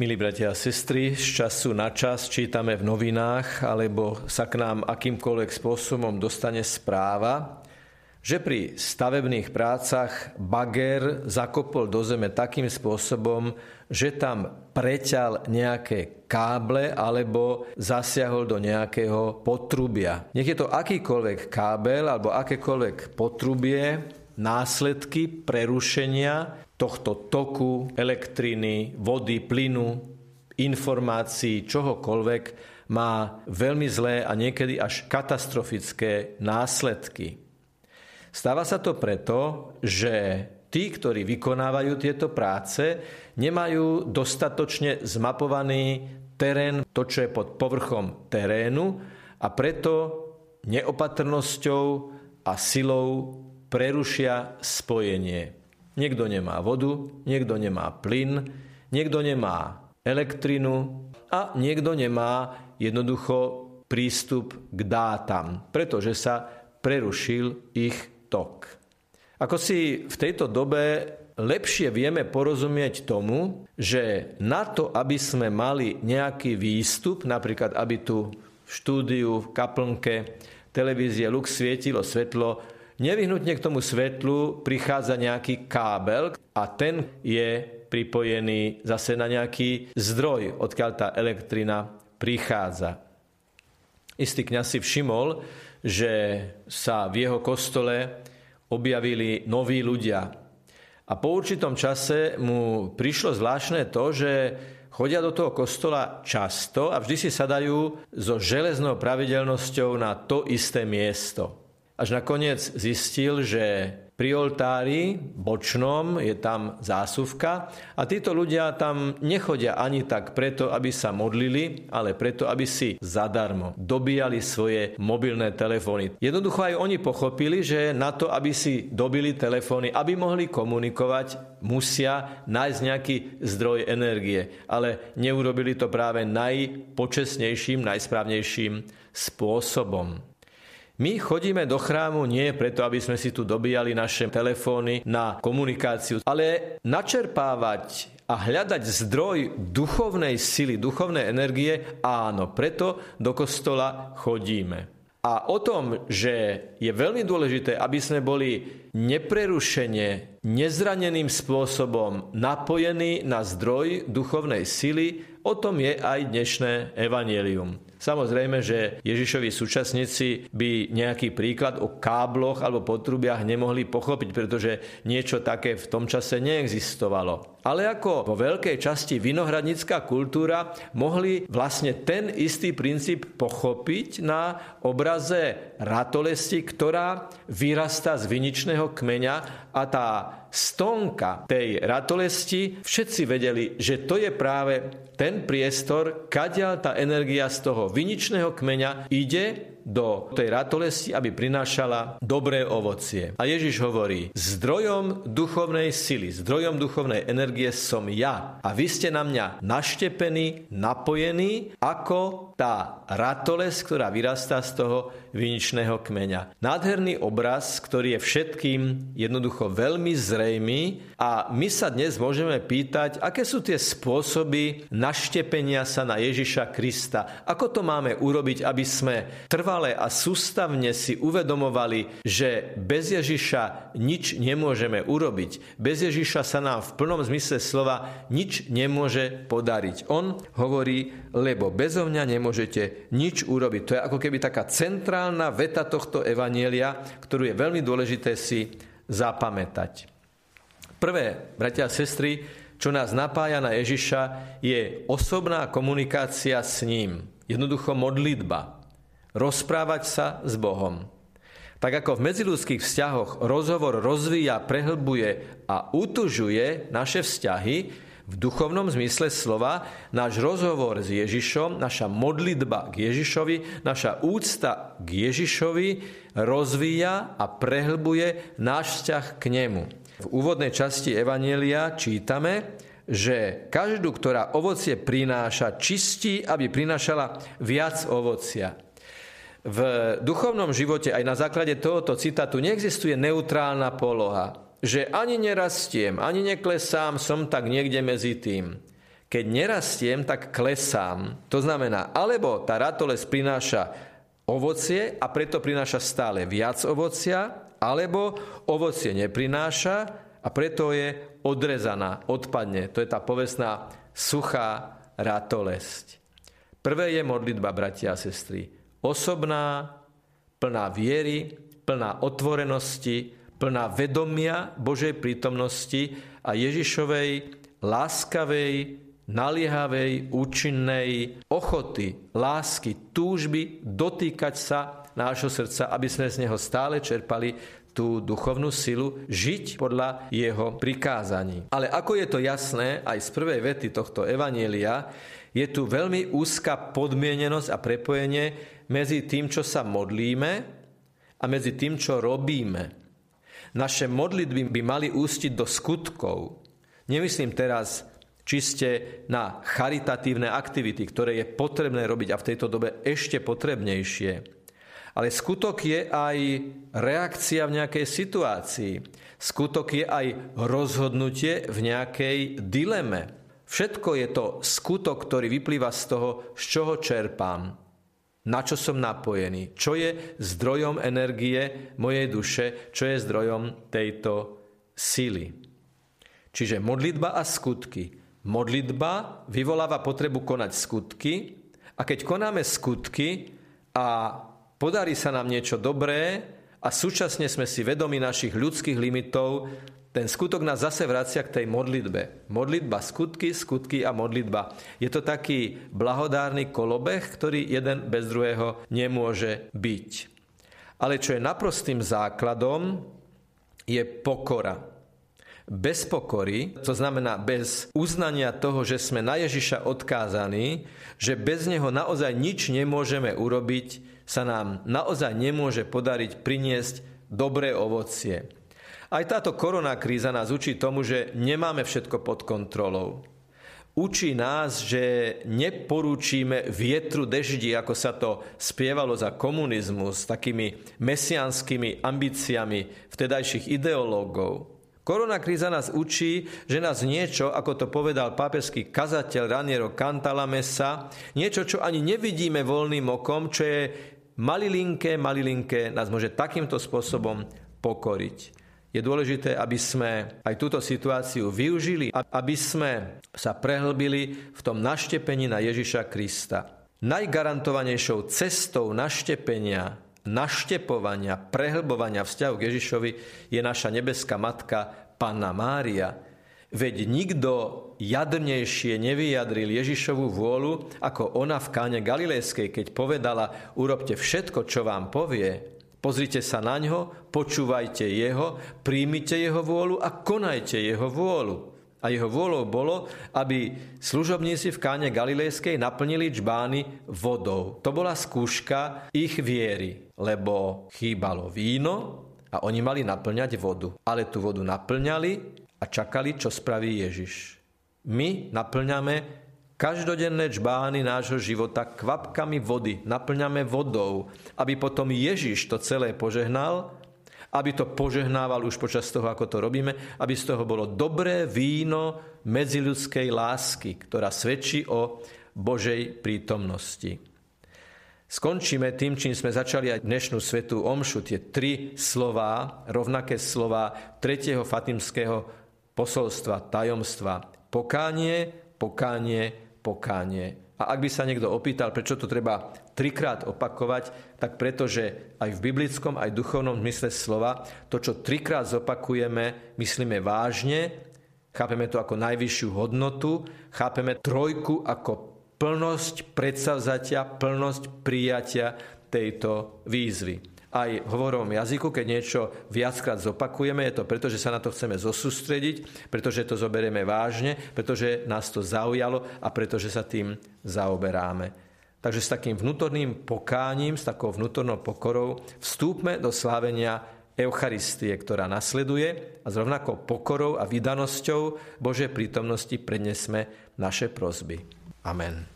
Milí bratia a sestry, z času na čas čítame v novinách alebo sa k nám akýmkoľvek spôsobom dostane správa, že pri stavebných prácach bager zakopol do zeme takým spôsobom, že tam preťal nejaké káble alebo zasiahol do nejakého potrubia. Nech je to akýkoľvek kábel alebo akékoľvek potrubie, následky prerušenia tohto toku elektriny, vody, plynu, informácií, čohokoľvek, má veľmi zlé a niekedy až katastrofické následky. Stáva sa to preto, že tí, ktorí vykonávajú tieto práce, nemajú dostatočne zmapovaný terén, to, čo je pod povrchom terénu a preto neopatrnosťou a silou prerušia spojenie. Niekto nemá vodu, niekto nemá plyn, niekto nemá elektrinu a niekto nemá jednoducho prístup k dátam, pretože sa prerušil ich tok. Ako si v tejto dobe lepšie vieme porozumieť tomu, že na to, aby sme mali nejaký výstup, napríklad aby tu v štúdiu, v kaplnke televízie Lux svietilo svetlo, Nevyhnutne k tomu svetlu prichádza nejaký kábel a ten je pripojený zase na nejaký zdroj, odkiaľ tá elektrina prichádza. Istý kňaz si všimol, že sa v jeho kostole objavili noví ľudia. A po určitom čase mu prišlo zvláštne to, že chodia do toho kostola často a vždy si sadajú so železnou pravidelnosťou na to isté miesto. Až nakoniec zistil, že pri oltári bočnom je tam zásuvka a títo ľudia tam nechodia ani tak preto, aby sa modlili, ale preto, aby si zadarmo dobíjali svoje mobilné telefóny. Jednoducho aj oni pochopili, že na to, aby si dobili telefóny, aby mohli komunikovať, musia nájsť nejaký zdroj energie. Ale neurobili to práve najpočesnejším, najsprávnejším spôsobom. My chodíme do chrámu nie preto, aby sme si tu dobíjali naše telefóny na komunikáciu, ale načerpávať a hľadať zdroj duchovnej sily, duchovnej energie, áno, preto do kostola chodíme. A o tom, že je veľmi dôležité, aby sme boli neprerušene, nezraneným spôsobom napojení na zdroj duchovnej sily, o tom je aj dnešné evanelium. Samozrejme, že Ježišovi súčasníci by nejaký príklad o kábloch alebo potrubiach nemohli pochopiť, pretože niečo také v tom čase neexistovalo. Ale ako vo veľkej časti vinohradnická kultúra mohli vlastne ten istý princíp pochopiť na obraze ratolesti, ktorá vyrastá z viničného kmeňa a tá stonka tej ratolesti, všetci vedeli, že to je práve ten priestor, kadiaľ tá energia z toho viničného kmeňa ide do tej ratolesti, aby prinášala dobré ovocie. A Ježiš hovorí, zdrojom duchovnej sily, zdrojom duchovnej energie som ja. A vy ste na mňa naštepení, napojení, ako tá ratoles, ktorá vyrastá z toho viničného kmeňa. Nádherný obraz, ktorý je všetkým jednoducho veľmi zrejmý a my sa dnes môžeme pýtať, aké sú tie spôsoby naštepenia sa na Ježiša Krista. Ako to máme urobiť, aby sme trvali trvale a sústavne si uvedomovali, že bez Ježiša nič nemôžeme urobiť. Bez Ježiša sa nám v plnom zmysle slova nič nemôže podariť. On hovorí, lebo bezo mňa nemôžete nič urobiť. To je ako keby taká centrálna veta tohto evanielia, ktorú je veľmi dôležité si zapamätať. Prvé, bratia a sestry, čo nás napája na Ježiša, je osobná komunikácia s ním. Jednoducho modlitba rozprávať sa s Bohom. Tak ako v medziludských vzťahoch rozhovor rozvíja, prehlbuje a utužuje naše vzťahy, v duchovnom zmysle slova náš rozhovor s Ježišom, naša modlitba k Ježišovi, naša úcta k Ježišovi rozvíja a prehlbuje náš vzťah k nemu. V úvodnej časti Evanielia čítame, že každú, ktorá ovocie prináša, čistí, aby prinášala viac ovocia. V duchovnom živote aj na základe tohoto citátu neexistuje neutrálna poloha, že ani nerastiem, ani neklesám, som tak niekde medzi tým. keď nerastiem, tak klesám. To znamená, alebo tá ratoles prináša ovocie a preto prináša stále viac ovocia, alebo ovocie neprináša a preto je odrezaná, odpadne. To je tá povestná suchá ratolesť. Prvé je modlitba, bratia a sestry. Osobná, plná viery, plná otvorenosti, plná vedomia Božej prítomnosti a Ježišovej láskavej, naliehavej, účinnej ochoty, lásky, túžby dotýkať sa nášho srdca, aby sme z neho stále čerpali tú duchovnú silu žiť podľa jeho prikázaní. Ale ako je to jasné aj z prvej vety tohto evanielia, je tu veľmi úzka podmienenosť a prepojenie medzi tým, čo sa modlíme a medzi tým, čo robíme. Naše modlitby by mali ústiť do skutkov. Nemyslím teraz čiste na charitatívne aktivity, ktoré je potrebné robiť a v tejto dobe ešte potrebnejšie. Ale skutok je aj reakcia v nejakej situácii. Skutok je aj rozhodnutie v nejakej dileme. Všetko je to skutok, ktorý vyplýva z toho, z čoho čerpám, na čo som napojený, čo je zdrojom energie mojej duše, čo je zdrojom tejto sily. Čiže modlitba a skutky Modlitba vyvoláva potrebu konať skutky a keď konáme skutky a podarí sa nám niečo dobré a súčasne sme si vedomi našich ľudských limitov, ten skutok nás zase vracia k tej modlitbe. Modlitba, skutky, skutky a modlitba. Je to taký blahodárny kolobeh, ktorý jeden bez druhého nemôže byť. Ale čo je naprostým základom, je pokora bez pokory, to znamená bez uznania toho, že sme na Ježiša odkázaní, že bez neho naozaj nič nemôžeme urobiť, sa nám naozaj nemôže podariť priniesť dobré ovocie. Aj táto korona kríza nás učí tomu, že nemáme všetko pod kontrolou. Učí nás, že neporúčíme vietru deždi, ako sa to spievalo za komunizmu s takými mesianskými ambíciami vtedajších ideológov. Korona kríza nás učí, že nás niečo, ako to povedal pápežský kazateľ Raniero Cantalamessa, niečo, čo ani nevidíme voľným okom, čo je malilinké, malilinké, nás môže takýmto spôsobom pokoriť. Je dôležité, aby sme aj túto situáciu využili, aby sme sa prehlbili v tom naštepení na Ježiša Krista. Najgarantovanejšou cestou naštepenia naštepovania, prehlbovania vzťahu k Ježišovi je naša nebeská matka Panna Mária. Veď nikto jadrnejšie nevyjadril Ježišovu vôľu ako ona v káne Galilejskej, keď povedala, urobte všetko, čo vám povie. Pozrite sa na ňo, počúvajte jeho, príjmite jeho vôľu a konajte jeho vôľu. A jeho vôľou bolo, aby služobníci v káne Galilejskej naplnili čbány vodou. To bola skúška ich viery, lebo chýbalo víno a oni mali naplňať vodu. Ale tú vodu naplňali a čakali, čo spraví Ježiš. My naplňame každodenné čbány nášho života kvapkami vody, naplňame vodou, aby potom Ježiš to celé požehnal aby to požehnával už počas toho, ako to robíme, aby z toho bolo dobré víno medziľudskej lásky, ktorá svedčí o Božej prítomnosti. Skončíme tým, čím sme začali aj dnešnú svetú omšu, tie tri slová, rovnaké slová tretieho fatimského posolstva, tajomstva. Pokánie, pokánie, pokánie. A ak by sa niekto opýtal, prečo to treba trikrát opakovať, tak pretože aj v biblickom, aj duchovnom zmysle slova to, čo trikrát zopakujeme, myslíme vážne, chápeme to ako najvyššiu hodnotu, chápeme trojku ako plnosť predsavzatia, plnosť prijatia tejto výzvy aj v hovorovom jazyku, keď niečo viackrát zopakujeme, je to preto, že sa na to chceme zosústrediť, pretože to zoberieme vážne, pretože nás to zaujalo a pretože sa tým zaoberáme. Takže s takým vnútorným pokáním, s takou vnútornou pokorou vstúpme do slávenia Eucharistie, ktorá nasleduje a s rovnakou pokorou a vydanosťou Božej prítomnosti prednesme naše prozby. Amen.